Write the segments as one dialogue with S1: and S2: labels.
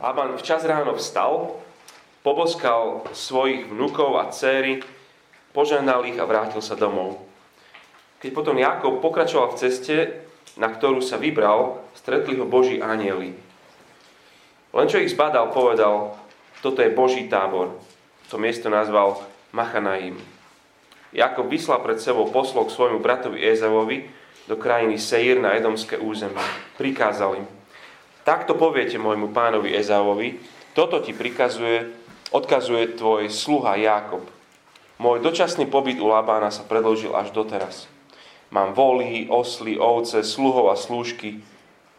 S1: Laban včas ráno vstal, poboskal svojich vnukov a céry, požehnal ich a vrátil sa domov. Keď potom Jakob pokračoval v ceste, na ktorú sa vybral, stretli ho Boží anieli. Len čo ich zbadal, povedal, toto je Boží tábor. To miesto nazval Machanaim. Jakob vyslal pred sebou poslov k svojmu bratovi Ezavovi do krajiny Seir na Edomské územie. Prikázal im, takto poviete môjmu pánovi Ezavovi, toto ti prikazuje, odkazuje tvoj sluha Jakob. Môj dočasný pobyt u Labána sa predložil až doteraz. Mám voly, osly, ovce, sluhov a slúžky.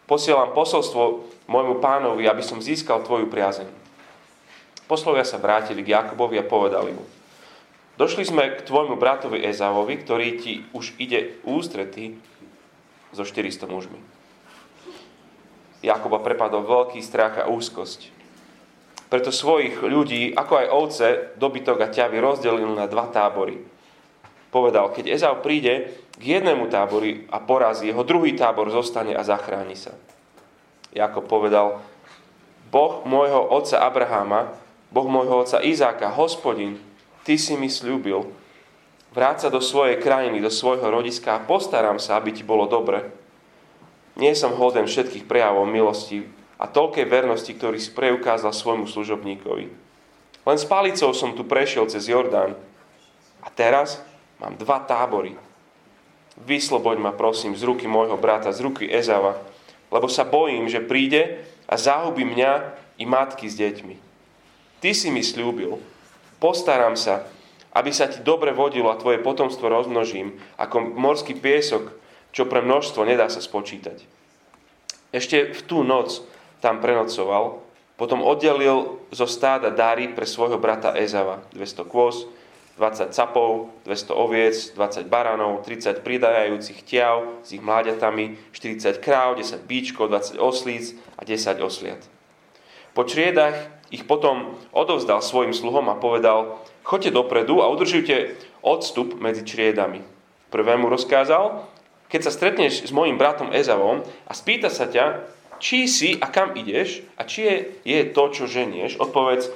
S1: Posielam posolstvo môjmu pánovi, aby som získal tvoju priazeň. Poslovia sa vrátili k Jakobovi a povedali mu, došli sme k tvojmu bratovi Ezavovi, ktorý ti už ide ústretý so 400 mužmi. Jakoba prepadol veľký strach a úzkosť. Preto svojich ľudí, ako aj ovce, dobytok a ťavy rozdelil na dva tábory. Povedal, keď Ezau príde, k jednému táboru a porazí, jeho druhý tábor zostane a zachráni sa. Jakob povedal, Boh môjho otca Abraháma, Boh môjho otca Izáka, hospodin, ty si mi slúbil, vráť sa do svojej krajiny, do svojho rodiska a postaram sa, aby ti bolo dobre. Nie som hoden všetkých prejavov milosti a toľkej vernosti, ktorý si preukázal svojmu služobníkovi. Len s palicou som tu prešiel cez Jordán. A teraz mám dva tábory. Vysloboď ma prosím z ruky môjho brata, z ruky Ezava, lebo sa bojím, že príde a zahubí mňa i matky s deťmi. Ty si mi slúbil, postaram sa, aby sa ti dobre vodilo a tvoje potomstvo rozmnožím, ako morský piesok, čo pre množstvo nedá sa spočítať. Ešte v tú noc tam prenocoval, potom oddelil zo stáda dary pre svojho brata Ezava, 200 kôz, 20 capov, 200 oviec, 20 baranov, 30 pridajajúcich tiav s ich mláďatami, 40 kráv, 10 bíčkov, 20 oslíc a 10 osliat. Po čriedach ich potom odovzdal svojim sluhom a povedal, choďte dopredu a udržujte odstup medzi čriedami. Prvému rozkázal, keď sa stretneš s mojim bratom Ezavom a spýta sa ťa, či si a kam ideš a či je, je to, čo ženieš, odpovedz,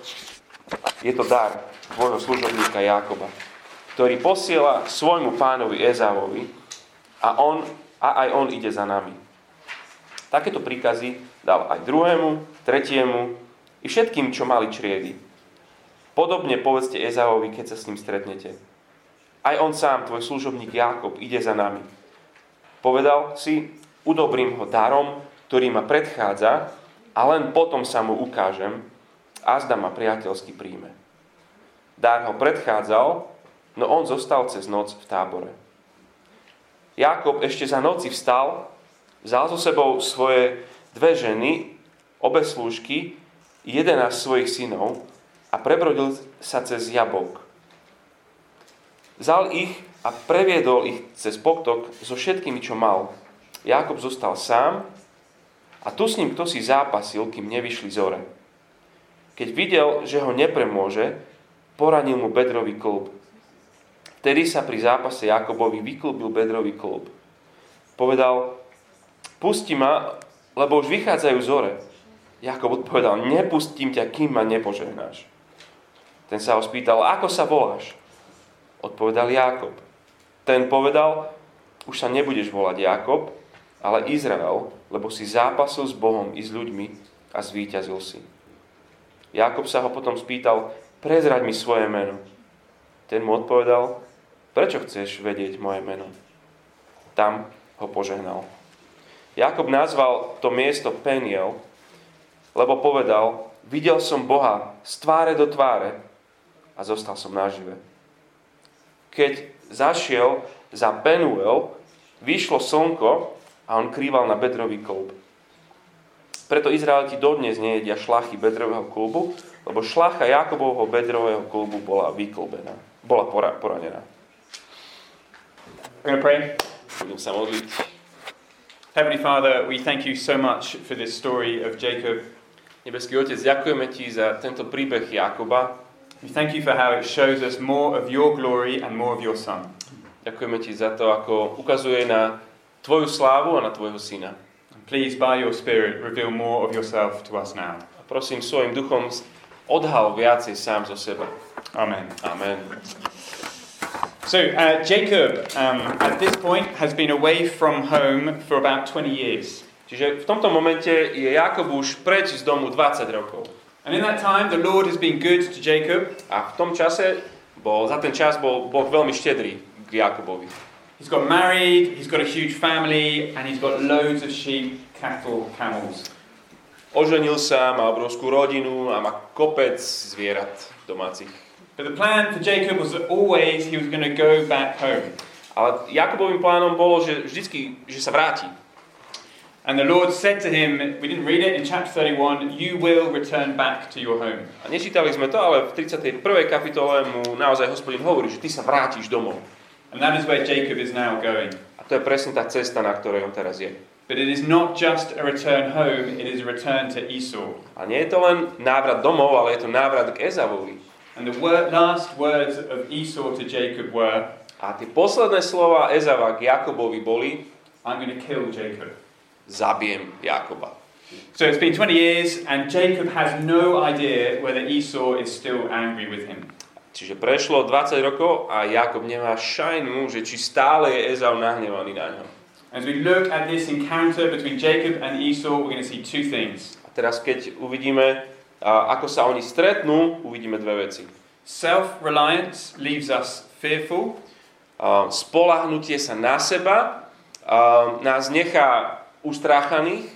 S1: je to dar tvojho služobníka Jákoba, ktorý posiela svojmu pánovi Ezávovi a, on, a aj on ide za nami. Takéto príkazy dal aj druhému, tretiemu i všetkým, čo mali čriedy. Podobne povedzte Ezávovi, keď sa s ním stretnete. Aj on sám, tvoj služobník Jákob, ide za nami. Povedal si, udobrím ho darom, ktorý ma predchádza a len potom sa mu ukážem, Azda ma priateľsky príjme. Dár ho predchádzal, no on zostal cez noc v tábore. Jakob ešte za noci vstal, vzal so sebou svoje dve ženy, obe slúžky, jedenáct svojich synov a prebrodil sa cez jabok. Vzal ich a previedol ich cez poktok so všetkými, čo mal. Jakob zostal sám a tu s ním kto si zápasil, kým nevyšli zore. Keď videl, že ho nepremôže, poranil mu bedrový klub. Vtedy sa pri zápase Jakobovi vyklúbil bedrový klub. Povedal, pusti ma, lebo už vychádzajú zore. Jakob odpovedal, nepustím ťa, kým ma nepožehnáš. Ten sa ho spýtal, ako sa voláš? Odpovedal Jakob. Ten povedal, už sa nebudeš volať Jakob, ale Izrael, lebo si zápasil s Bohom i s ľuďmi a zvíťazil si. Jakob sa ho potom spýtal, prezrať mi svoje meno. Ten mu odpovedal, prečo chceš vedieť moje meno? Tam ho požehnal. Jakob nazval to miesto Peniel, lebo povedal, videl som Boha z tváre do tváre a zostal som nažive. Keď zašiel za Penuel, vyšlo slnko a on krýval na bedrový kolb. Preto Izraeliti dodnes nejedia šlachy bedrového klubu, lebo šlacha Jakobovho bedrového klubu bola vyklbená, bola poranená.
S2: We're pray.
S1: Budem sa modliť.
S2: Heavenly Father, we thank you so much for this story of Jacob.
S1: Nebeský Otec, ďakujeme Ti za tento príbeh Jakoba.
S2: We thank you for how it shows us more of your glory and more of your Son.
S1: Ďakujeme Ti za to, ako ukazuje na Tvoju slávu a na Tvojho Syna.
S2: Please, by your Spirit, reveal more of yourself to us now.
S1: A prosím svojim duchom odhal viacej sám zo seba.
S2: Amen.
S1: Amen.
S2: So, uh, Jacob, um, at this point, has been away from home for about 20 years.
S1: Čiže v tomto momente je Jakob už preč z domu 20 rokov.
S2: And in that time, the Lord has been good to Jacob.
S1: A v tom čase, bol, za ten čas bol Boh veľmi štedrý k Jakobovi.
S2: He's got married, he's got a huge family, and he's got loads of sheep, cattle, camels.
S1: Oženil sa, má obrovskú rodinu a má kopec zvierat domácich.
S2: But the plan for Jacob was that always he was going to go back home.
S1: Ale Jakobovým plánom bolo, že vždycky, že sa vráti.
S2: And the Lord said to him, we didn't read it in chapter 31, you will return back to your home.
S1: A nečítali sme to, ale v 31. kapitole mu naozaj hospodin hovorí, že ty sa vrátiš domov.
S2: And that is where Jacob is now going.
S1: A to je presne tá cesta, na ktorej on teraz je.
S2: But it is not just a return home, it is a return to Esau.
S1: A nie je to len návrat domov, ale je to návrat k Ezavovi.
S2: And the word, last words of Esau to Jacob were,
S1: A tie posledné slova Ezava k Jakobovi boli,
S2: I'm going to kill Jacob.
S1: Zabijem Jakoba.
S2: So it's been 20 years, and Jacob has no idea whether Esau is still angry with him.
S1: Čiže prešlo 20 rokov a Jakob nemá šajnu, že či stále je Ezau nahnevaný na ňo.
S2: As we look at this encounter between Jacob and Esau, we're going to see two things.
S1: A teraz keď uvidíme, ako sa oni stretnú, uvidíme dve veci.
S2: Self-reliance leaves us fearful,
S1: spolahnutie sa na seba nás nechá ustráchaných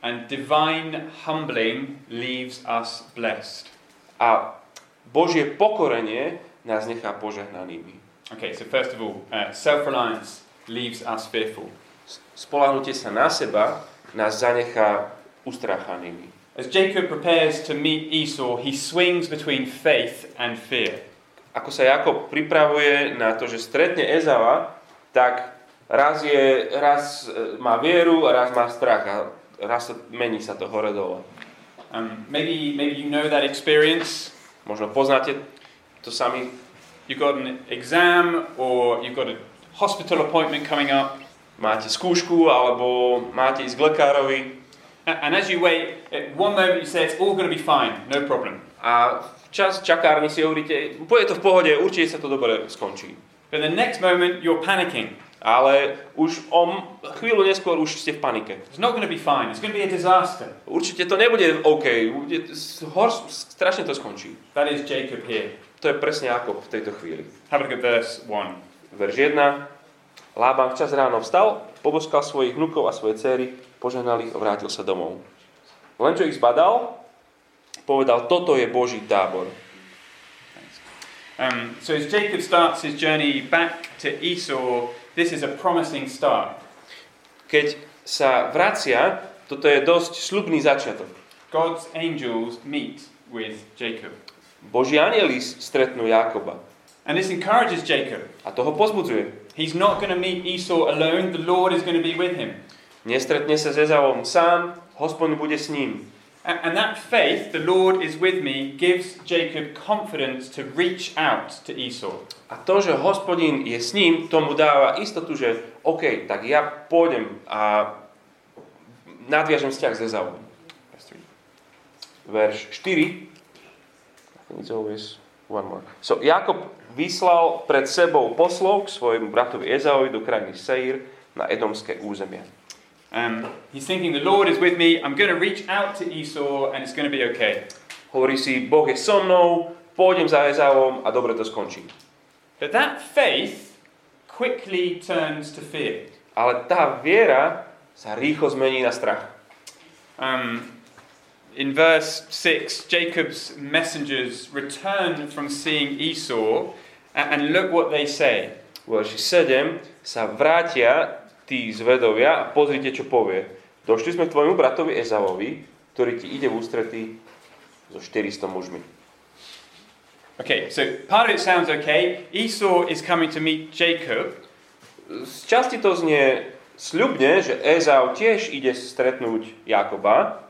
S2: and divine humbling leaves us blessed.
S1: a Božie pokorenie nás nechá požehnanými.
S2: Okay, so first of all, uh, self-reliance leaves us fearful.
S1: Spolahnutie sa na seba nás zanechá ustráchanými.
S2: As Jacob prepares to meet Esau, he swings between faith and fear.
S1: Ako sa Jakob pripravuje na to, že stretne Ezava, tak raz, je, raz e, má vieru a raz má strach a raz sa, mení sa to hore dole.
S2: Um, maybe, maybe you know that experience.
S1: Možno poznáte to sami.
S2: You've got an exam or you've got a hospital appointment coming up,
S1: Máte skúšku alebo máte ísť k lekárovi
S2: and as you wait, at one moment you say it's all going to be fine, no problem.
S1: a včas čakárni si hovoríte, bude to v pohode, určite sa to dobre skončí.
S2: But the next moment you're panicking.
S1: Ale už o chvíľu neskôr už ste v panike.
S2: It's not going to be fine. It's going to be a disaster.
S1: Určite to nebude OK, bude, hor, strašne to skončí.
S2: That is Jacob here.
S1: To je presne ako v tejto chvíli.
S2: Have a look at verse 1.
S1: Verš 1. Lában včas ráno vstal, poboskal svojich vnukov a svoje céry, požehnal ich a vrátil sa domov. Len čo ich zbadal, povedal, toto je Boží tábor.
S2: Um, so as Jacob starts his journey back to Esau, this is a promising start.
S1: Keď sa vracia, toto je dosť slubný začiatok.
S2: God's angels meet with Jacob.
S1: Boží anieli stretnú Jakoba
S2: And this encourages Jacob.
S1: a to ho pozbudzuje.
S2: He's not going to meet Esau alone, the Lord is going to be with him.
S1: Nestretne sa s Ezavom sám, hospodin bude s ním.
S2: And that faith, the Lord is with me, gives Jacob confidence to reach out to Esau.
S1: A to, že hospodin je s ním, tomu dáva istotu, že OK, tak ja pôjdem a nadviažem vzťah s Ezavom. Verš 4. It's always one more. So, Jakob vyslal pred sebou poslov k svojmu bratovi Ezaovi do krajiny Seir na edomské územie.
S2: Um, he's thinking, the Lord is with me, I'm going to reach out to Esau and it's going to be okay.
S1: Hovorí si, je so mnou, pôjdem za a dobre to skončí.
S2: But that faith quickly turns to fear.
S1: Ale tá viera sa rýchlo zmení na strach.
S2: Um, in verse 6, Jacob's messengers return from seeing Esau, and look what they say.
S1: Verši 7 sa vrátia tí zvedovia a pozrite, čo povie. Došli sme k tvojmu bratovi Ezavovi, ktorý ti ide v ústretí so 400 mužmi.
S2: Okay, so part of it sounds okay. Esau is coming to meet Jacob,
S1: Z časti to znie sľubne, že Ezau tiež ide stretnúť Jakoba,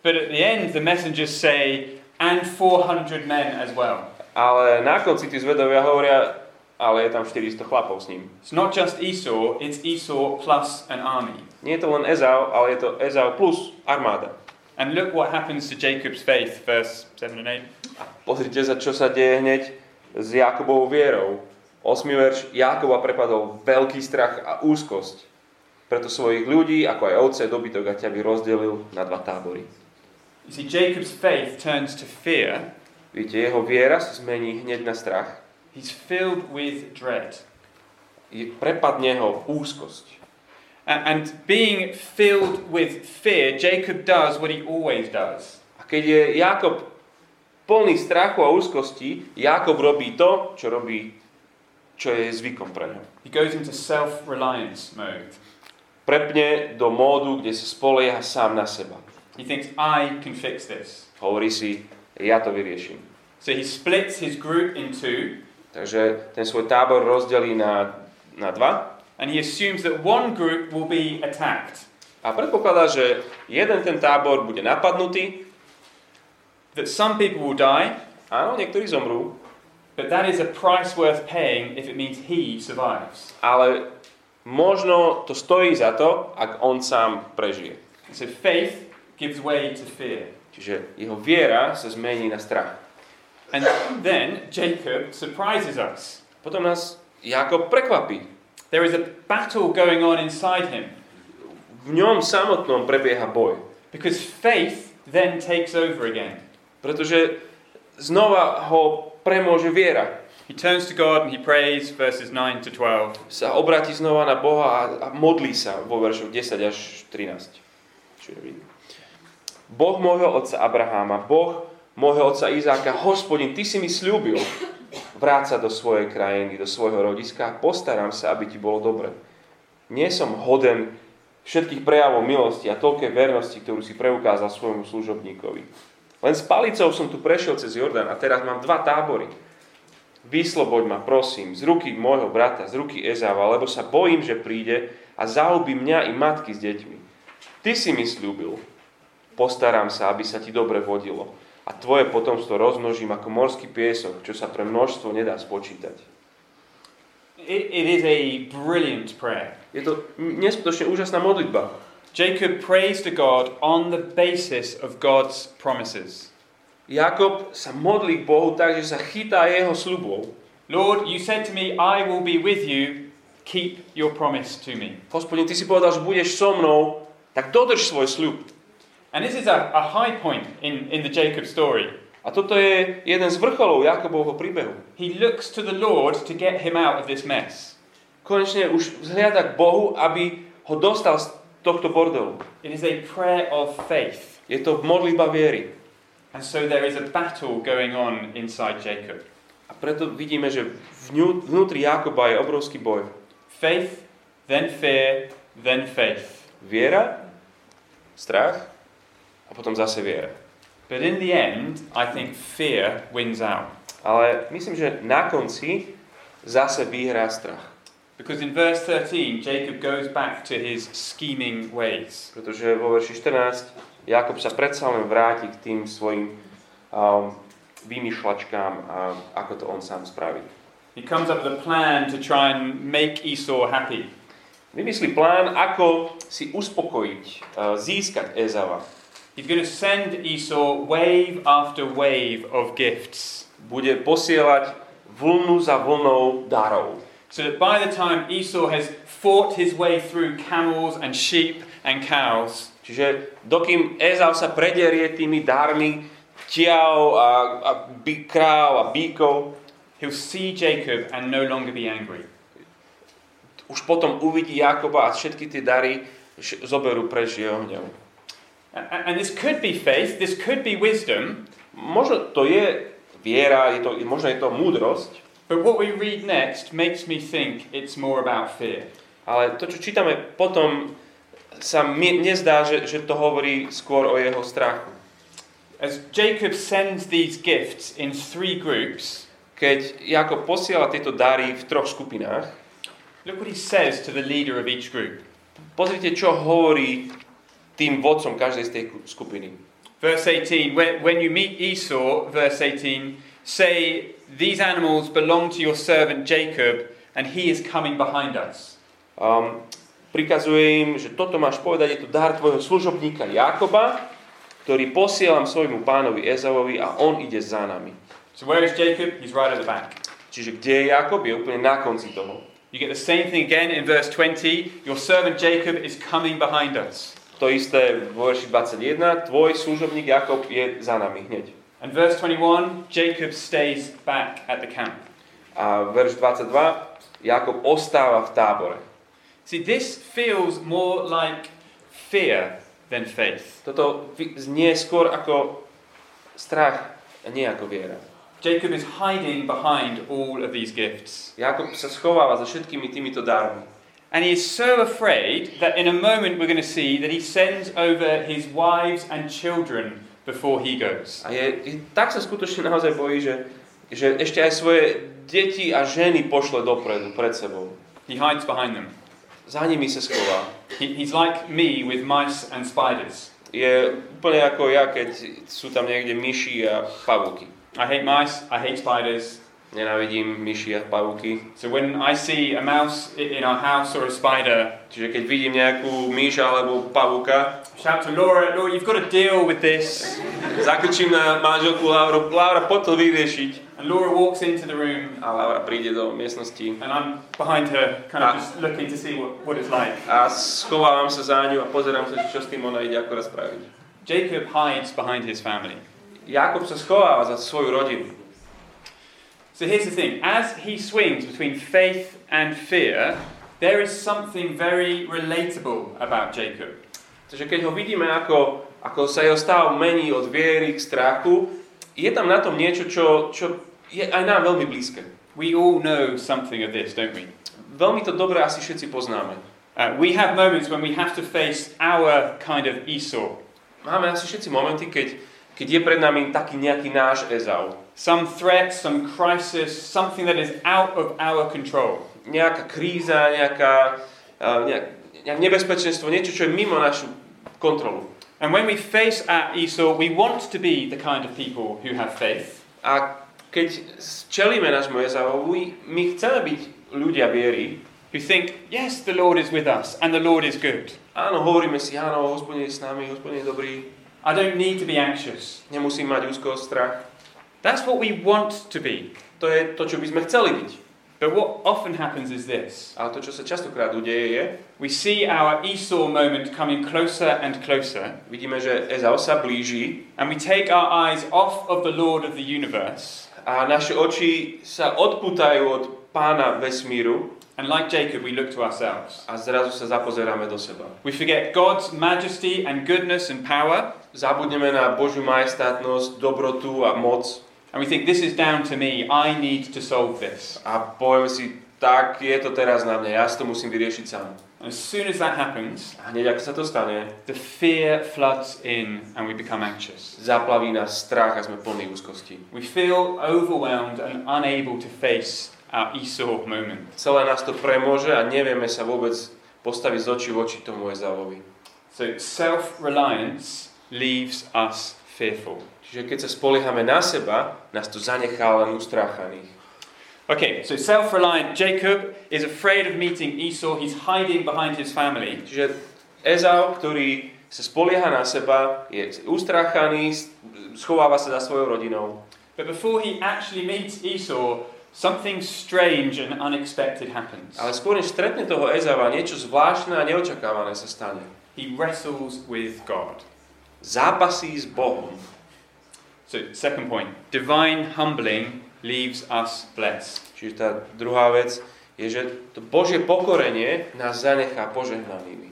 S2: but at the end, the messengers say, and 400 men as well.
S1: ale na konci tí zvedovia hovoria, ale je tam 400 chlapov s ním.
S2: It's not just Esau, it's Esau plus an army.
S1: Nie je to len Ezau, ale je to Ezau plus armáda.
S2: And look what happens to Jacob's faith, verse 7 and 8.
S1: A pozrite sa, čo sa deje hneď s Jakobovou vierou. 8. verš. Jakoba prepadol veľký strach a úzkosť. Preto svojich ľudí, ako aj ovce, dobytok a ťa by rozdelil na dva tábory.
S2: You see, Jacob's faith turns to fear.
S1: Viete, jeho viera sa zmení hneď na strach.
S2: He's filled with dread.
S1: Prepadne ho úzkosť.
S2: And being filled with fear, Jacob does what he always does.
S1: A keď je Jakob plný strachu a úzkosti, Jakob robí to, čo robí, čo je zvykom pre ňo.
S2: He goes into self reliance mode.
S1: Prepne do módu, kde sa spolieha sám na seba.
S2: He thinks, I can fix this.
S1: Hovorí si, ja to vyrieším.
S2: So he splits his group in two,
S1: Takže ten svoj tábor rozdelí na, na dva
S2: and he assumes that one group will be attacked,
S1: a predpokladá, že jeden ten tábor bude napadnutý.
S2: that some people will die,
S1: Áno, niektorí zomrú,
S2: but that is a price worth paying if it means he survives.
S1: ale možno to stojí za to, ak on sám prežije.
S2: So faith gives way to fear.
S1: Čiže jeho viera sa zmení na strach.
S2: And then Jacob surprises us.
S1: Potom nás Jakob prekvapí.
S2: There is a battle going on inside him
S1: V ňom samotnom prebieha boj.
S2: because faith then takes over again.
S1: Pretože znova ho premôže viera.
S2: He turns to God and he prays, verses 9 to 12.
S1: Sa obratí znova na Boha a, a modlí sa vo veršoch 10 až 13. Čo je vidno. Boh môjho otca Abraháma, Boh môjho otca Izáka, hospodin, ty si mi slúbil, vráť sa do svojej krajiny, do svojho rodiska a postaram sa, aby ti bolo dobre. Nie som hoden všetkých prejavov milosti a toľkej vernosti, ktorú si preukázal svojmu služobníkovi. Len s palicou som tu prešiel cez Jordán a teraz mám dva tábory. Vysloboď ma, prosím, z ruky môjho brata, z ruky Ezáva, lebo sa bojím, že príde a zahubí mňa i matky s deťmi. Ty si mi slúbil, postaram sa, aby sa ti dobre vodilo a tvoje potomstvo rozmnožím ako morský piesok, čo sa pre množstvo nedá spočítať.
S2: It, it is a brilliant prayer.
S1: Je to neskutočne úžasná modlitba.
S2: Jacob prays to God on the basis of God's promises.
S1: Jakob sa modlí k Bohu tak, že sa chytá jeho slubov.
S2: Lord, you said to me, I will be with you, keep your promise to me.
S1: Hospodin, ty si povedal, že budeš so mnou, tak dodrž svoj sľub.
S2: And this is a, a high point in, in the Jacob story.
S1: A toto je jeden z vrcholov Jakobovho príbehu.
S2: He looks to the Lord to get him out of this mess.
S1: Konečne už vzhliada k Bohu, aby ho dostal z tohto bordelu.
S2: It is a prayer of faith.
S1: Je to modlitba viery.
S2: And so there is a battle going on inside Jacob.
S1: A preto vidíme, že vnútri Jakoba je obrovský boj.
S2: Faith, then fear, then faith.
S1: Viera, strach a potom zase viera.
S2: But in the end, I think fear wins out.
S1: Ale myslím, že na konci zase vyhrá strach.
S2: Because in verse 13, Jacob goes back to his scheming ways.
S1: Pretože vo verši 14 Jakob sa predsa len vráti k tým svojim um, vymýšľačkám, a ako to on sám spraví.
S2: He comes up with a plan to try and make Esau happy.
S1: Vymyslí plán, ako si uspokojiť, uh, získať Ezava.
S2: He's going to send Esau wave after wave of gifts.
S1: Bude posielať vlnu za vlnou darov.
S2: So that by the time Esau has fought his way through camels and sheep and cows,
S1: Čiže dokým Ezau sa prederie tými darmi tiav a, a bí, kráv a bíkov,
S2: he'll see Jacob and no longer be angry.
S1: už potom uvidí Jakoba a všetky tie dary zoberú preč jeho hnev.
S2: And this could be faith, this could be wisdom,
S1: Možno to je viera, je to, možno je to múdrosť,
S2: but what we read next makes me think it's more about fear.
S1: ale to, čo čítame potom, sa mi nezdá, že, že to hovorí skôr o jeho strachu.
S2: As Jacob sends these gifts in three groups,
S1: Keď Jakob posiela tieto dary v troch skupinách,
S2: look what he says to the leader of each group.
S1: pozrite, čo hovorí tým vodcom každej z tej ku- skupiny.
S2: Verse 18 when, when you meet Esau, verse 18, say, These animals belong to your servant Jacob, and he is coming behind us.
S1: Um, prikazuje im, že toto máš povedať, je to dar tvojho služobníka Jakoba, ktorý posielam svojmu pánovi Ezavovi a on ide za nami.
S2: So where is Jacob? He's right at the back.
S1: Čiže kde je Jakob? Je úplne na konci toho.
S2: You get the same thing again in verse 20. Your servant Jacob is coming behind us.
S1: To isté vo verši 21. Tvoj služobník Jakob je za nami hneď.
S2: And verse 21, Jacob stays back at the camp.
S1: A verš 22. Jakob ostáva v tábore.
S2: See, this feels more like fear than faith.
S1: Toto znie skôr ako strach a nie ako viera.
S2: Jacob is hiding behind all of these gifts.
S1: Jakob sa schováva za všetkými týmito darmi.
S2: And he is so afraid that in a moment we're going to see that he sends over his wives and children before he goes.
S1: A je, tak sa skutočne naozaj bojí, že, že ešte aj svoje deti a ženy pošle dopredu, pred sebou.
S2: He hides behind them.
S1: Za nimi sa schová.
S2: He, he's like me with mice and spiders.
S1: Je úplne ako ja, keď sú tam niekde myši a pavúky.
S2: I hate mice, I hate spiders.
S1: Nenávidím myši a pavúky.
S2: So when I see a mouse in our house or a spider,
S1: Čiže keď vidím nejakú myš alebo pavúka,
S2: shout to Laura, Laura, you've got to deal with this.
S1: zakričím na manželku Lauru, Laura, poď to vyriešiť.
S2: And Laura walks into the room
S1: A Laura príde do miestnosti
S2: and I'm behind her, kind of just looking to see what, what it's like.
S1: a schovávam sa za ňu a pozerám sa, čo s tým ona ide akorát spraviť.
S2: Jacob hides behind his family.
S1: Jakob sa schováva za svoju rodinu.
S2: So here's the thing as he swings between faith and fear, there is something very relatable about Jacob.
S1: Takže keď ho vidíme, ako, ako sa jeho stav mení od viery k strachu, je tam na tom niečo, čo, čo je aj nám veľmi blízke.
S2: We all know something of this, don't we?
S1: Veľmi to dobre asi všetci poznáme.
S2: Uh, we have moments when we have to face our kind of Esau.
S1: Máme asi všetci momenty, keď, keď je pred nami taký nejaký náš Ezau.
S2: Some threat, some crisis, something that is out of our control.
S1: Nejaká kríza, nejaká, uh, nejak, nejak nebezpečenstvo, niečo, čo je mimo našu kontrolu.
S2: And when we face our Esau, we want to be the kind of people who have faith.
S1: A keď čelíme nášmu Ezauovi, my chceme byť ľudia viery,
S2: Who think, yes, the Lord is with us and the Lord is good.
S1: Áno, hovoríme si, áno, hospodin je s nami, hospodin je dobrý,
S2: I don't need to be anxious.
S1: nemusím mať úzkosť, strach.
S2: That's what we want to be.
S1: To je to, čo by sme chceli byť.
S2: But what often happens is this
S1: Ale to, čo sa častokrát udeje, je,
S2: we see our Esau moment coming closer and closer,
S1: vidíme, že Ezau sa blíži
S2: and we take our eyes off of the Lord of the universe.
S1: a naše oči sa odputajú od pána vesmíru
S2: And like Jacob, we look to ourselves.
S1: a zrazu sa zapozeráme do seba.
S2: We forget God's majesty and goodness and power,
S1: Zabudneme na Božiu majestátnosť, dobrotu a moc
S2: and we think, this is down to me. I need to solve this.
S1: a povieme si, tak je to teraz na mne, ja si to musím vyriešiť sám.
S2: And as soon as that happens,
S1: A hneď ako sa to stane,
S2: the fear floods in and we become anxious.
S1: zaplaví nás strach a sme plní úzkosti.
S2: We feel overwhelmed and unable to face our Esau moment.
S1: Celé nás to premôže a nevieme sa vôbec postaviť z očí v oči tomu Ezauovi.
S2: So self reliance leaves us fearful.
S1: Čiže keď sa spoliehame na seba, nás to zanechá len ustráchaných.
S2: Okay, so self reliant Jacob is afraid of meeting Esau. He's hiding behind his family.
S1: Čiže Ezau, ktorý sa spolieha na seba, je ustráchaný, schováva sa za svojou rodinou.
S2: But before he actually meets Esau, something strange and unexpected happens.
S1: Ale skôr než stretne toho Ezava, niečo zvláštne a neočakávané sa stane.
S2: He wrestles with God.
S1: Zápasí s Bohom.
S2: So, second point divine humbling leaves us blessed.
S1: Čiže tá druhá vec je, že to Božie pokorenie nás zanechá požehnanými.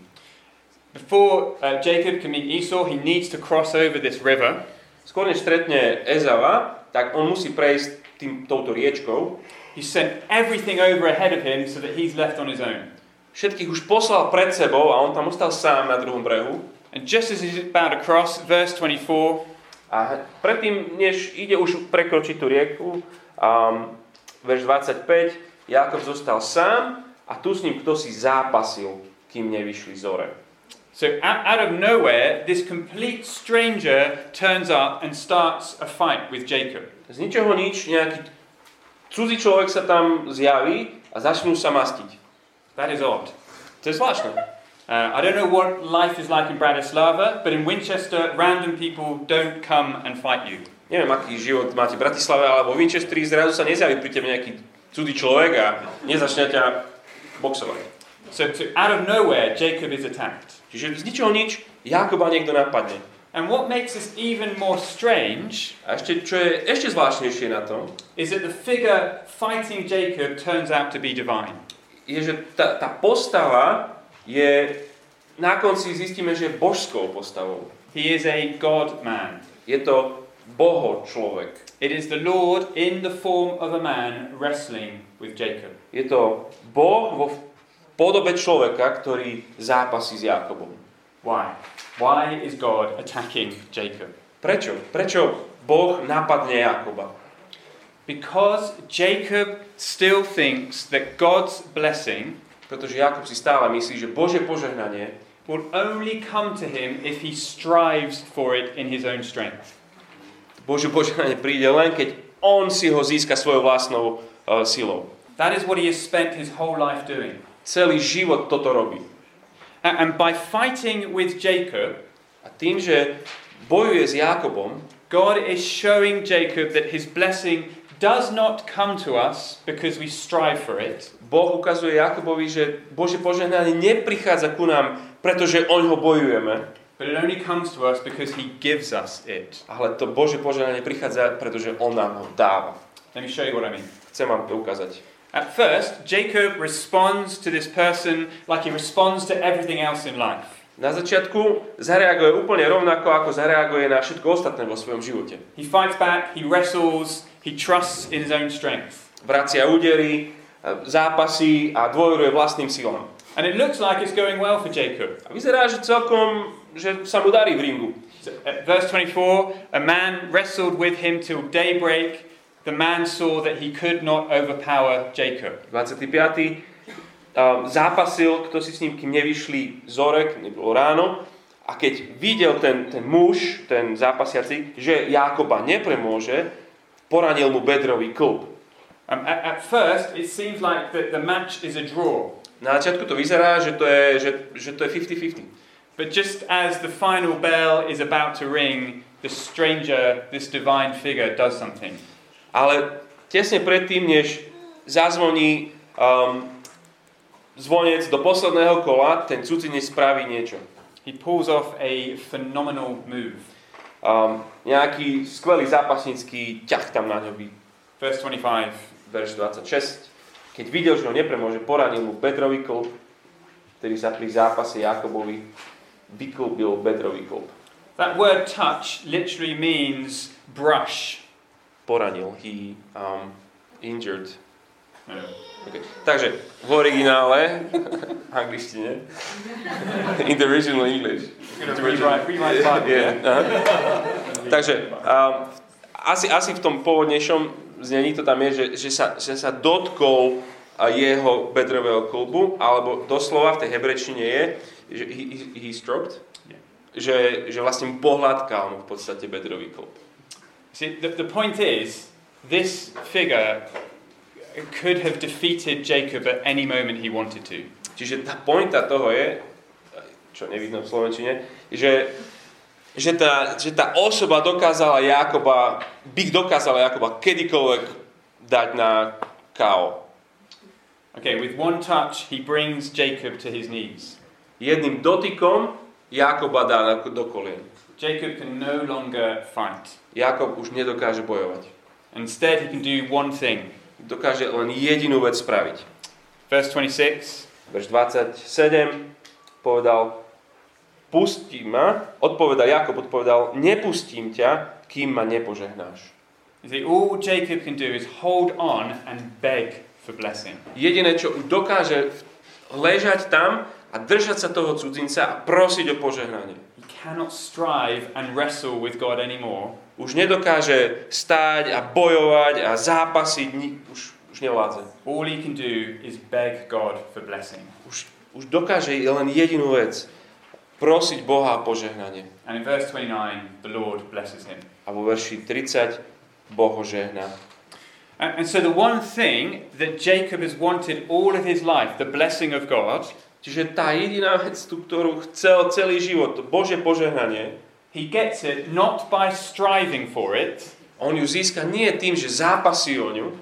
S2: Before uh, Jacob can meet Esau, he needs to cross over this river.
S1: Skôr než stretne Ezava, tak on musí prejsť tým, touto riečkou.
S2: He sent everything over ahead of him so that he's left on his own.
S1: Všetkých už poslal pred sebou a on tam ostal sám na druhom brehu.
S2: And just as he's about to cross, verse 24,
S1: A predtým, než ide už prekročiť tú rieku, um, verš 25, Jakob zostal sám a tu s ním kto si zápasil, kým nevyšli zore.
S2: So out, of nowhere, this complete stranger turns up and starts a fight with Jacob.
S1: Z ničoho nič, nejaký cudzí človek sa tam zjaví a začnú sa mastiť.
S2: That is odd.
S1: To je zvláštne.
S2: Uh, I don't know what life is like in Bratislava, but in Winchester, random people don't come and fight you.
S1: Neviem, aký život máte v Bratislave, ale vo Winchesteri zrazu sa nezjaví pri tebe nejaký cudzí človek a nezačne ťa boxovať.
S2: So, so out of nowhere, Jacob is attacked.
S1: Čiže z ničoho nič Jakoba niekto napadne.
S2: And what makes this even more strange
S1: A ešte, čo je ešte zvláštnejšie na tom,
S2: is that the figure fighting Jacob turns out to be divine.
S1: je, že tá, tá postava je, na konci zistíme, že je božskou postavou.
S2: He is a God man.
S1: Je to boho človek.
S2: It is the Lord in the form of a man wrestling with Jacob.
S1: Je to Boh vo podobe človeka, ktorý zápasí s Jakobom.
S2: Why? Why is God attacking Jacob?
S1: Prečo? Prečo Boh napadne Jakoba?
S2: Because Jacob still thinks that God's blessing
S1: Pretože Jakob si stále myslí, že Bože požehnanie
S2: will only come to him if he strives for it in his own strength.
S1: Bože požehnanie príde len, keď on si ho získa svojou vlastnou uh, silou.
S2: That is what he has spent his whole life doing.
S1: Celý život toto robí.
S2: A- And by fighting with Jacob,
S1: A tým, že bojuje s Jakobom,
S2: God is showing Jacob that his blessing does not come to us because we strive for it,
S1: Boh ukazuje Jakobovi, že Bože požehnanie neprichádza ku nám, pretože oň ho bojujeme,
S2: but it only comes to us because he gives us it.
S1: ale to Bože požehnanie prichádza, pretože on nám ho dáva.
S2: Let me show you what I mean.
S1: Chcem vám to ukázať.
S2: At first, Jacob responds to this person like he responds to everything else in life.
S1: Na začiatku zareaguje úplne rovnako, ako zareaguje na všetko ostatné vo svojom živote.
S2: He fights back, he wrestles, he trusts in his own strength.
S1: Vracia údery, zápasy a dôveruje vlastným silám.
S2: And it looks like it's going well for Jacob.
S1: A vyzerá, že celkom, že sa mu darí v ringu.
S2: So, at verse 24 A man wrestled with him till daybreak. The man saw that he could not overpower Jacob.
S1: 25. Um, zápasil, kto si s ním, kým nevyšli zorek, nebolo ráno. A keď videl ten, ten muž, ten zápasiaci, že Jákoba nepremôže, poranil mu bedrový klub.
S2: Um, at, at first, it seems like the, the match is a draw.
S1: Na začiatku to vyzerá, že to je, že, že to je 50-50.
S2: But just as the final bell is about to ring, the stranger, this divine figure, does something.
S1: Ale tesne predtým, než zazvoní um, zvonec do posledného kola, ten cudzinec spraví niečo.
S2: He pulls off a phenomenal move.
S1: Um, nejaký skvelý zápasnícky ťah tam na ňo by.
S2: Verse 25.
S1: Verš 26. Keď videl, že ho nepremôže, poranil mu bedrový klub, ktorý sa pri zápase Jakobovi vyklúbil bedrový klub.
S2: That word touch literally means brush.
S1: Poranil. He um, injured. Okay. Takže v originále, angličtine, in the original English.
S2: Rewrite, rewrite
S1: Yeah, aha. Takže um, asi, asi v tom pôvodnejšom znení to tam je, že, že, sa, že sa dotkol a jeho bedrového klubu, alebo doslova v tej hebrečtine je, že he, he, stroked,
S2: Yeah.
S1: že, že vlastne pohľadkal mu v podstate bedrový klub.
S2: See, the, the point is, this figure could have defeated Jacob at any moment he wanted to.
S1: Čiže tá pointa toho je, čo nevidno v Slovenčine, že, že, tá, že tá osoba dokázala Jakoba, by dokázala Jakoba kedykoľvek dať na KO.
S2: Okay, with one touch, he brings Jacob to his knees.
S1: Jedným dotykom Jakoba dá na- do kolien.
S2: Jacob can no longer fight.
S1: Jakob už nedokáže bojovať.
S2: Instead, he can do one thing.
S1: Dokáže len jedinú vec spraviť.
S2: Verse 26
S1: Verš 27 povedal, pustí ma, odpovedal Jakob, odpovedal, nepustím ťa, kým ma nepožehnáš.
S2: You see, all Jacob can do is hold on and beg for blessing.
S1: Jediné, čo dokáže ležať tam a držať sa toho cudzinca a prosiť o požehnanie.
S2: He cannot strive and wrestle with God anymore
S1: Už nedokáže stáť a bojovať a zápasiť, už, už nevládze.
S2: All he can do is beg God for blessing.
S1: Už, už dokáže len jedinú vec. Prosiť Boha o požehnanie.
S2: And in verse 29, the Lord blesses him.
S1: A vo verši 30 Boh ho žehná.
S2: And, and so the one thing that Jacob has wanted all of his life, the blessing of God,
S1: Čiže tá jediná vec, tú, ktorú chcel celý život, Bože požehnanie,
S2: he gets it not by striving for it,
S1: on ju získa nie tým, že zápasí o ňu,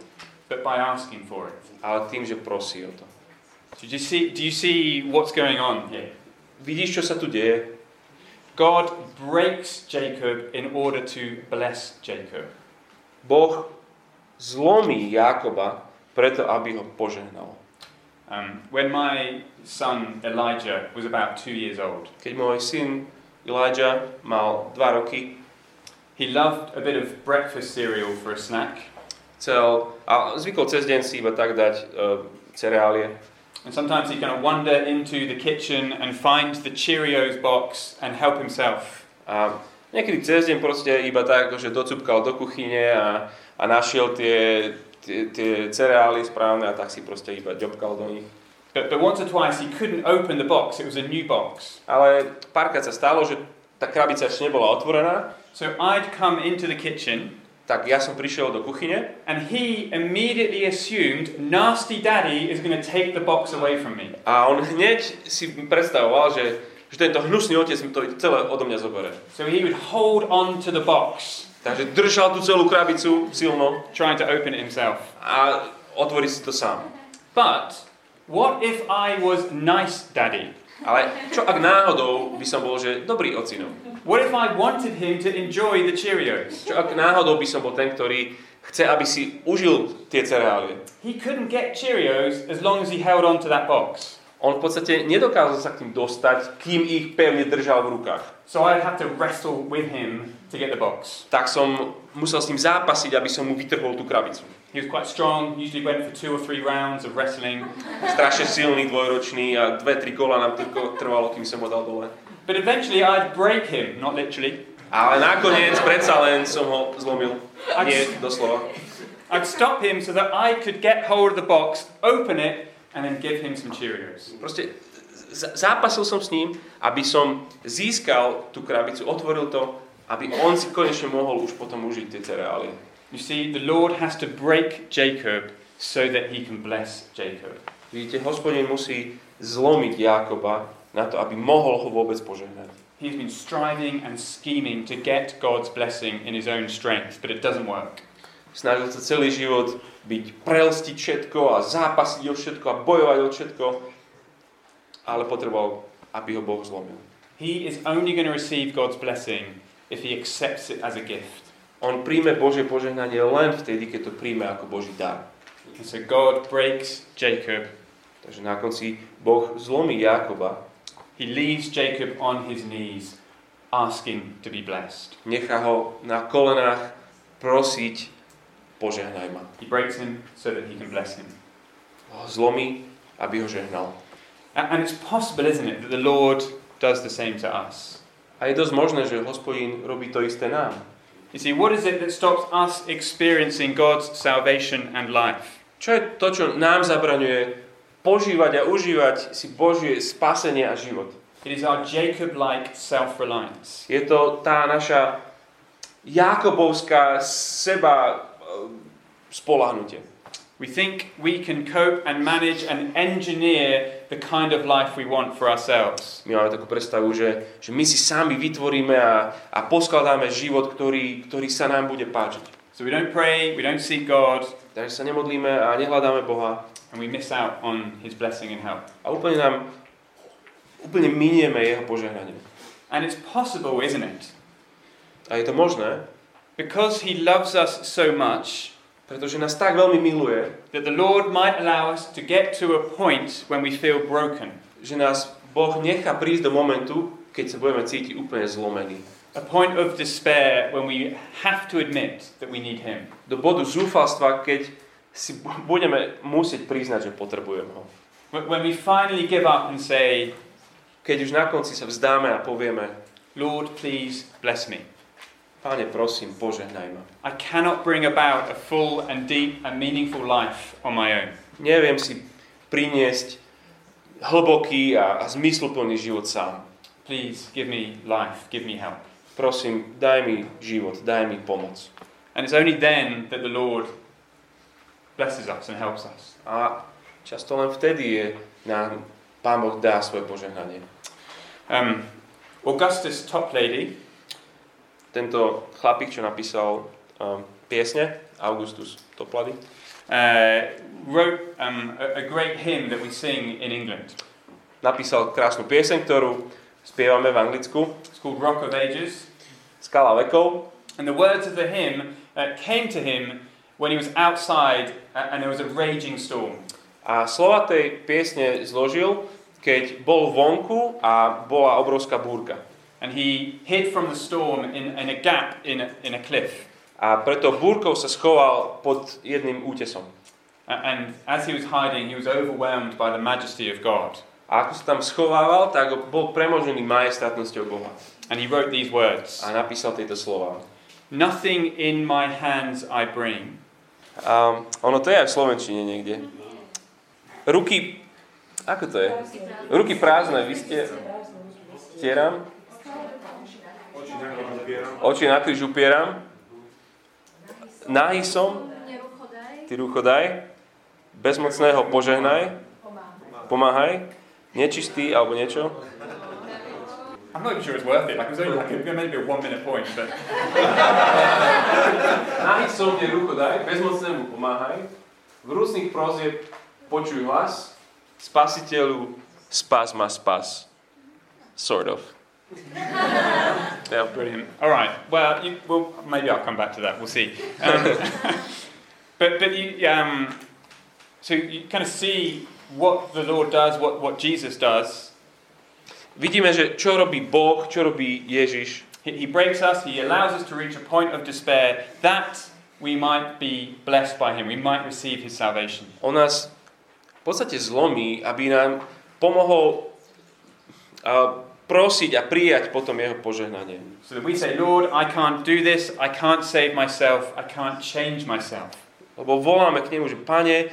S2: but by asking for it.
S1: ale tým, že prosí o to.
S2: So do you see, do you see what's going on here?
S1: Vidíš, čo sa tu deje?
S2: God breaks Jacob in order to bless Jacob.
S1: Boh zlomí Jákoba preto, aby ho požehnal.
S2: Um, when my son Elijah was about two years old,
S1: Keď môj syn Elijah mal 2 roky,
S2: he loved a bit of breakfast cereal for a snack.
S1: chcel, a zvykol cez deň si iba tak dať uh, cereálie.
S2: And sometimes he'd kind of wander into the kitchen and find the Cheerios box and help himself.
S1: A niekedy cez deň proste iba tak, že docupkal do kuchyne a, a našiel tie, tie, tie cereály správne a tak si proste iba ďobkal do nich.
S2: But, but once or twice he couldn't open the box, it was a new box.
S1: Ale párkrát sa stalo, že tá krabica ešte nebola otvorená,
S2: So I'd come into the kitchen
S1: tak ja som prišiel do kuchyne
S2: and he immediately assumed nasty daddy is going to take the box away from me.
S1: a on hneď si predstavoval, že, že tento hnusný otec mi to celé odo mňa zoberie.
S2: So he would hold on to the box,
S1: Takže držal tú celú krabicu silno
S2: trying to open it himself.
S1: a otvorí si to sám.
S2: But what if I was nice daddy?
S1: Ale čo ak náhodou by som bol, že dobrý ocino?
S2: What if I wanted him to enjoy the Cheerios?
S1: Čo ak náhodou by som bol ten, ktorý chce, aby si užil tie cereálie?
S2: He couldn't get Cheerios as long as he held on to that box.
S1: On v podstate nedokázal sa k tým dostať, kým ich pevne držal v rukách.
S2: So I'd have to wrestle with him to get the box.
S1: Tak som musel s ním zápasiť, aby som mu vytrhol tú krabicu.
S2: He was quite strong, usually went for two or three rounds of wrestling.
S1: Strašne silný, dvojročný a dve, tri kola nám trvalo, kým som ho dal dole.
S2: But eventually I'd break him, not literally.
S1: Ale nakoniec predsa len som ho zlomil. Nie, doslova.
S2: I'd stop him so that I could get hold of the box, open it, and then give him some Cheerios.
S1: Proste zápasil som s ním, aby som získal tú krabicu, otvoril to, aby on si konečne mohol už potom užiť tie cereálie.
S2: You see, the Lord has to break Jacob so that he can bless Jacob.
S1: Vidíte, hospodin musí zlomiť Jákoba na to, aby mohol ho vôbec požehnať.
S2: He's been striving and scheming to get God's blessing in his own strength, but it doesn't work.
S1: Snažil sa celý život byť, prelstiť všetko a zápasiť o všetko a bojovať o všetko, ale potreboval, aby ho Boh zlomil.
S2: He is only going to receive God's blessing if he accepts it as a gift.
S1: On príjme Božie požehnanie len vtedy, keď to príjme ako Boží dar.
S2: And so God breaks Jacob.
S1: Takže na konci Boh zlomí Jákoba,
S2: He leaves Jacob on his knees, asking to be blessed.
S1: nechá ho na kolenách prosiť, požehnaj ma.
S2: He breaks him so that he can bless him.
S1: Ho zlomí, aby ho žehnal.
S2: And it's possible, isn't it, that the Lord does the same to us?
S1: A je dosť možné, že hospodín robí to isté nám.
S2: You see, what is it that stops us experiencing God's salvation and life?
S1: Čo je to, čo nám zabraňuje požívať a užívať si Božie spasenie a život?
S2: It is our Jacob like self reliance.
S1: Je to tá naša Jakobovská seba e, spolahnutie.
S2: We think we can cope and manage and engineer the kind of life we want for ourselves.
S1: My máme takú predstavu, že, že my si sami vytvoríme a, a poskladáme život, ktorý, ktorý sa nám bude páčiť.
S2: So we don't pray, we don't seek God,
S1: Takže sa nemodlíme a nehľadáme Boha
S2: and we miss out on His blessing and help.
S1: a úplne nám úplne minieme jeho požehnanie.
S2: And it's possible, isn't it?
S1: A je to možné,
S2: Because He loves us so much
S1: pretože nás tak veľmi miluje,
S2: that the Lord might allow us to get to a point when we feel broken,
S1: že nás Boh nechá prísť do momentu, keď sa budeme cítiť úplne zlomení.
S2: a point of despair when we have to admit that we need Him.
S1: Do bodu zúfalstva, keď si bu- budeme musieť priznať, že potrebujem ho.
S2: Wh- When we finally give up and say,
S1: Keď už na konci sa vzdáme a povieme,
S2: Lord, please bless me.
S1: Páne, prosím, požehnaj ma.
S2: I cannot bring about a full and deep and meaningful life on my own.
S1: Neviem si priniesť hlboký a, a zmysluplný život sám.
S2: Please give me life, give me help.
S1: Prosím, daj mi život, daj mi pomoc.
S2: And it's only then that the Lord blesses us and helps us.
S1: A často len vtedy je nám Pán Boh dá svoje požehnanie.
S2: Um, Augustus Toplady
S1: Tento chlapík, čo napísal um, piesne, Augustus Toplady,
S2: uh, wrote um, a, a great hymn that we sing in England.
S1: napísal krásnu pieseň, ktorú spievame v Anglicku,
S2: It's called Rock of Ages.
S1: Skala vekov.
S2: And the words of the hymn uh, came to him when he was outside uh, and there was a raging storm.
S1: A slova tej piesne zložil, keď bol vonku a bola obrovská búrka.
S2: And he hid from the storm in, in a gap in a, in a cliff.
S1: A preto búrkou sa schoval pod jedným útesom.
S2: And as he was hiding, he was overwhelmed by the majesty of God.
S1: A ako sa tam schovával, tak bol premožený majestátnosťou Boha.
S2: And he wrote these words
S1: A napísal tieto slova.
S2: Nothing in my hands I bring,
S1: A ono to je aj v Slovenčine niekde. Ruky, ako to je? Ruky prázdne, vy ste... Stieram. Oči na kríž upieram. Nahý som, ty rucho daj. Bezmocného požehnaj. Pomáhaj. Nečistý alebo niečo.
S2: I'm not even sure it's worth it. Like it was only like a, maybe a one minute point, but
S1: Nahý som, ty rucho daj. Bezmocnému pomáhaj. V rúsnych prozieb počuj hlas. Spasiteľu, spas ma spas. Sort of. Yeah.
S2: brilliant. All right. Well, you, well, maybe I'll come back to that. We'll see. Um, but but you um, so you kind of see what the Lord does, what what Jesus does.
S1: Vidíme, že čo robí Boh, čo robí Ježiš.
S2: He, he breaks us. He allows us to reach a point of despair that we might be blessed by Him. We might receive His salvation.
S1: On nás v podstate zlomí, aby nám pomohol a, prosiť a prijať potom jeho požehnanie.
S2: So that we say, Lord, I can't do this. I can't save myself. I can't change myself.
S1: Lebo voláme k nemu, že Pane,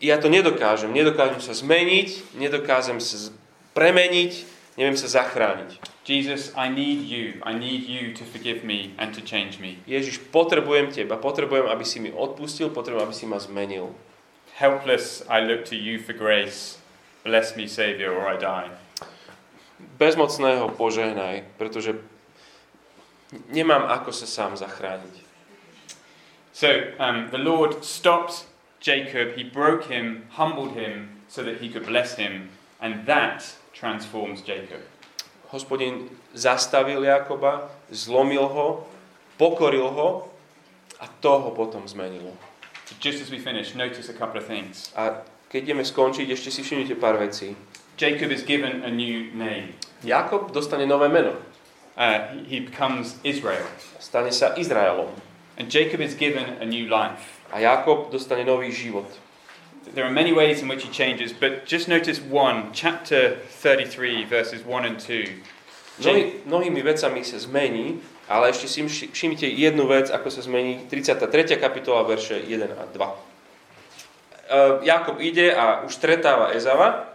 S1: ja to nedokážem, nedokážem sa zmeniť, nedokážem sa premeniť, neviem sa zachrániť.
S2: Jesus, I need you. I need you to forgive me and to change me.
S1: Ježiš, potrebujem teba, potrebujem, aby si mi odpustil, potrebujem, aby si ma zmenil.
S2: Helpless, I look to you for grace. Bless me, Savior, or I die.
S1: Bezmocného požehnaj, pretože nemám ako sa sám zachrániť.
S2: So um, the Lord stopped Jacob. He broke him, humbled him, so that he could bless him, and that transforms Jacob.
S1: Hospodin zastavil Jakoba, zlomil ho, pokoril ho a to ho potom zmenilo.
S2: So just as we finish, notice a couple of things.
S1: A keď ideme skončiť, ešte si všimnite pár vecí.
S2: Jacob is given a new name.
S1: Jakob dostane nové meno.
S2: Uh, he, becomes Israel.
S1: Stane sa Izraelom.
S2: And Jacob is given a new life.
S1: A Jakob dostane nový život.
S2: There are many ways in which he changes, but just notice one, chapter 33, verses 1 and 2.
S1: Mnohý, mnohými vecami sa zmení, ale ešte si vši- všimnite jednu vec, ako sa zmení 33. kapitola, verše 1 a 2. Uh, Jakob ide a už stretáva Ezava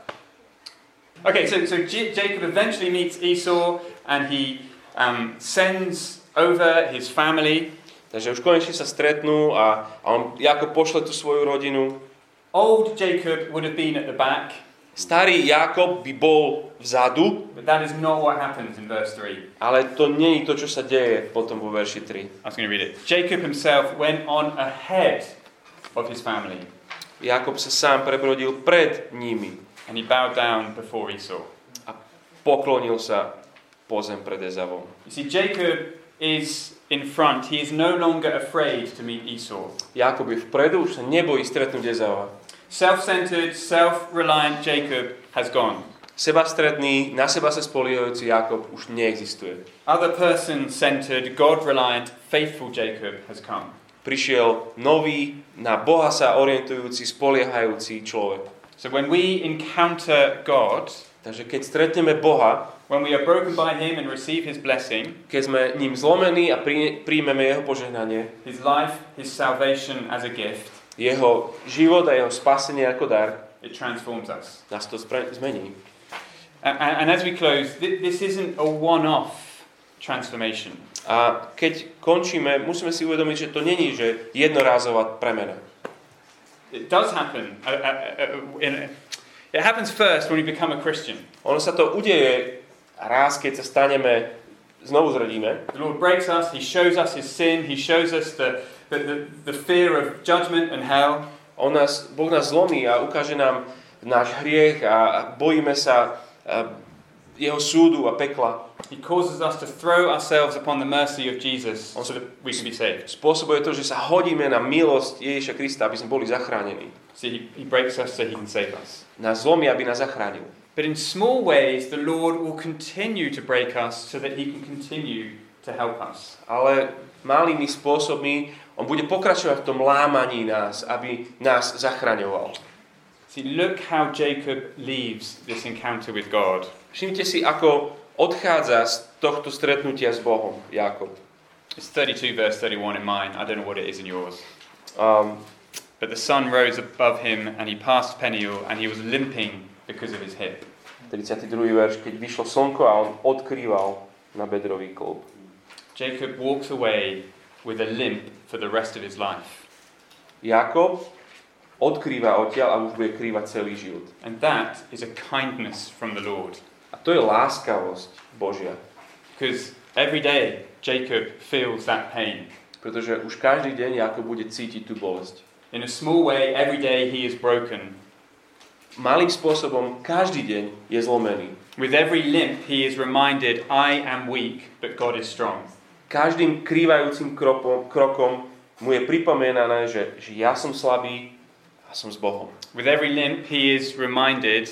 S2: Okay, so, so J- Jacob eventually meets Esau and he um, sends over his family.
S1: Takže už konečne sa stretnú a, a on Jakob pošle tú svoju rodinu.
S2: Old Jacob would have been at the back,
S1: Starý Jakob by bol vzadu,
S2: but that is not what happens in verse 3.
S1: ale to nie je to, čo sa deje potom vo verši 3.
S2: I was going to read it. Jacob himself went on ahead of his family
S1: Jakob sa sám prebrodil pred nimi
S2: and he bowed down before Esau.
S1: poklonil sa po zem pred Ezavom.
S2: You see, Jacob is in front. He is no longer afraid to meet Esau.
S1: Jakob je vpredu, už sa nebojí stretnúť Ezava.
S2: Self centered, self reliant Jacob has gone.
S1: Sebastredný, na seba sa spoliehajúci Jakob už neexistuje.
S2: Other person centered, God reliant, faithful Jacob has come.
S1: Prišiel nový, na Boha sa orientujúci, spoliehajúci človek.
S2: So when we encounter God,
S1: Takže keď stretneme Boha,
S2: when we are broken by Him and receive His blessing,
S1: keď sme ním zlomení a prí- príjmeme jeho požehnanie,
S2: His life, His salvation as a gift,
S1: jeho život a jeho spasenie ako dar,
S2: it transforms us.
S1: nás to zmení.
S2: And, and as we close, th- this isn't a one off transformation.
S1: A keď končíme, musíme si uvedomiť, že to není, že jednorázová premena.
S2: It does happen. Uh, uh, uh, in, It happens first when we become a Christian.
S1: Ono sa to udeje raz, keď sa staneme, znovu zrodíme.
S2: The Lord breaks us, He shows us His sin, He shows us the, the, the, the fear of judgment and hell.
S1: On nás, boh nás zlomí a ukáže nám náš hriech a bojíme sa jeho súdu a pekla.
S2: He causes us to throw ourselves upon the mercy of Jesus so that we can be saved.
S1: Spôsobuje to, že sa hodíme na milosť Ježiša Krista, aby sme boli zachránení.
S2: See, he, he breaks us so He can save us.
S1: Nás zlomí, aby nás zachránil.
S2: But in small ways, the Lord will continue to break us so that He can continue to help us.
S1: Ale malými spôsobmi on bude pokračovať v tom lámaní nás, aby nás zachraňoval.
S2: See, look how Jacob leaves this encounter with God.
S1: Všimnite si, ako odchádza z tohto stretnutia s Bohom, Jakob.
S2: It's 32 verse 31 in mine. I don't know what it is in yours.
S1: Um,
S2: But the sun rose above him, and he passed Peniel, and he was limping because of his hip.
S1: 32. verš, keď vyšlo slnko a on odkrýval na bedrový klub.
S2: Jacob walks away with a limp for the rest of his life.
S1: Jakob odkrýva odtiaľ a už bude krývať celý život.
S2: And that is a kindness from the Lord.
S1: To je láskavosť Božia.
S2: Because every day Jacob feels that pain.
S1: Pretože už každý deň Jakob bude cítiť tú bolesť.
S2: In a small way, every day he is broken.
S1: Malým spôsobom každý deň je zlomený.
S2: With every limp, he is reminded, I am weak, but God is strong.
S1: Každým krývajúcim kropom, krokom mu je pripomenané, že, že ja som slabý a som s Bohom.
S2: With every limp, he is reminded,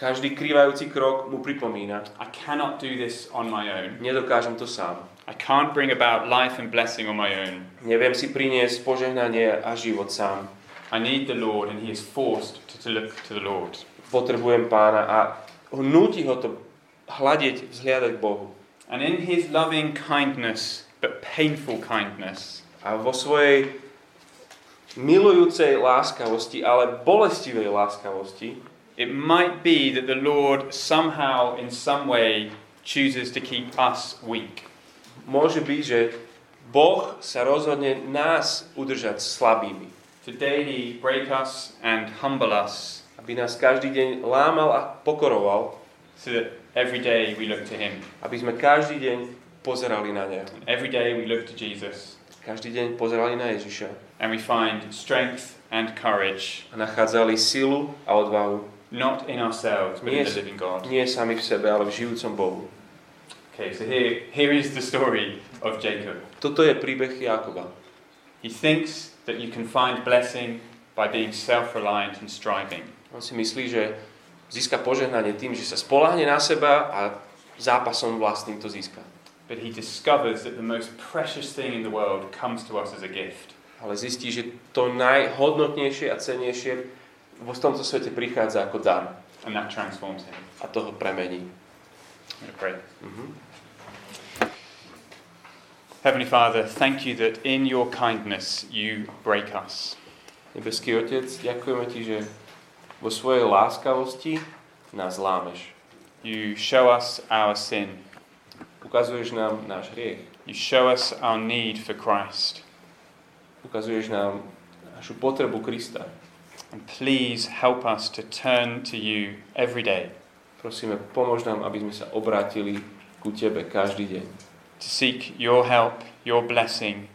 S1: Každý krývajúci krok mu pripomína,
S2: I cannot do this on my own.
S1: nedokážem to sám.
S2: I can't bring about life and blessing on my own.
S1: Neviem si priniesť požehnanie a život sám.
S2: I need the Lord, and he is forced to, to look to the Lord.
S1: Potrebujem pána a núti ho to hľadiť, vzhliadať k Bohu.
S2: And in his loving kindness, but painful kindness,
S1: A vo svojej milujúcej láskavosti, ale bolestivej láskavosti,
S2: it might be that the Lord somehow, in some way, chooses to keep us weak.
S1: môže byť, že Boh sa rozhodne nás udržať slabými.
S2: To daily break us and humble us,
S1: Aby nás každý deň lámal a pokoroval,
S2: so that every day we look to him.
S1: aby sme každý deň pozerali na Neho.
S2: Every day we look to Jesus,
S1: Každý deň pozerali na Ježiša
S2: and we find strength and courage,
S1: a nachádzali silu a odvahu.
S2: Not in ourselves, but in
S1: Yes.
S2: the living God.
S1: Nie sami v sebe, ale v žijúcom Bohu.
S2: Okay, so here, here is the story of Jacob.
S1: Toto je príbeh Jakoba.
S2: He thinks that you can find blessing by being self reliant and striving.
S1: On si myslí, že získa požehnanie tým, že sa spoláhne na seba a zápasom vlastným to získa.
S2: But he discovers that the most precious thing in the world comes to us as a gift.
S1: Ale zistí, že to najhodnotnejšie a cennejšie vo tomto svete prichádza ako dar.
S2: And that transforms him.
S1: A to ho premení. Mhm.
S2: Heavenly Father, thank you that in your kindness you break us.
S1: Nebeský Otec, ďakujeme Ti, že vo svojej láskavosti nás lámeš.
S2: You show us our sin.
S1: Ukazuješ nám náš hriech.
S2: You show us our need for Christ.
S1: Ukazuješ nám našu potrebu Krista.
S2: And please help us to turn to you every day,
S1: Prosíme, pomôž nám, aby sme sa obrátili ku Tebe každý deň.
S2: to seek your help, your blessing,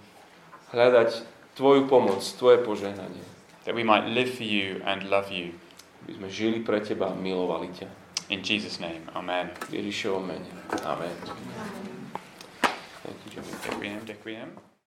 S1: Hľadať Tvoju pomoc, Tvoje požehnanie.
S2: that we might live for you and love you.
S1: Aby sme žili pre Teba a milovali ťa.
S2: In Jesus' name, Amen.
S1: Ježišovom mene. Amen. Thank you, Johnny.
S2: Ďakujem, ďakujem.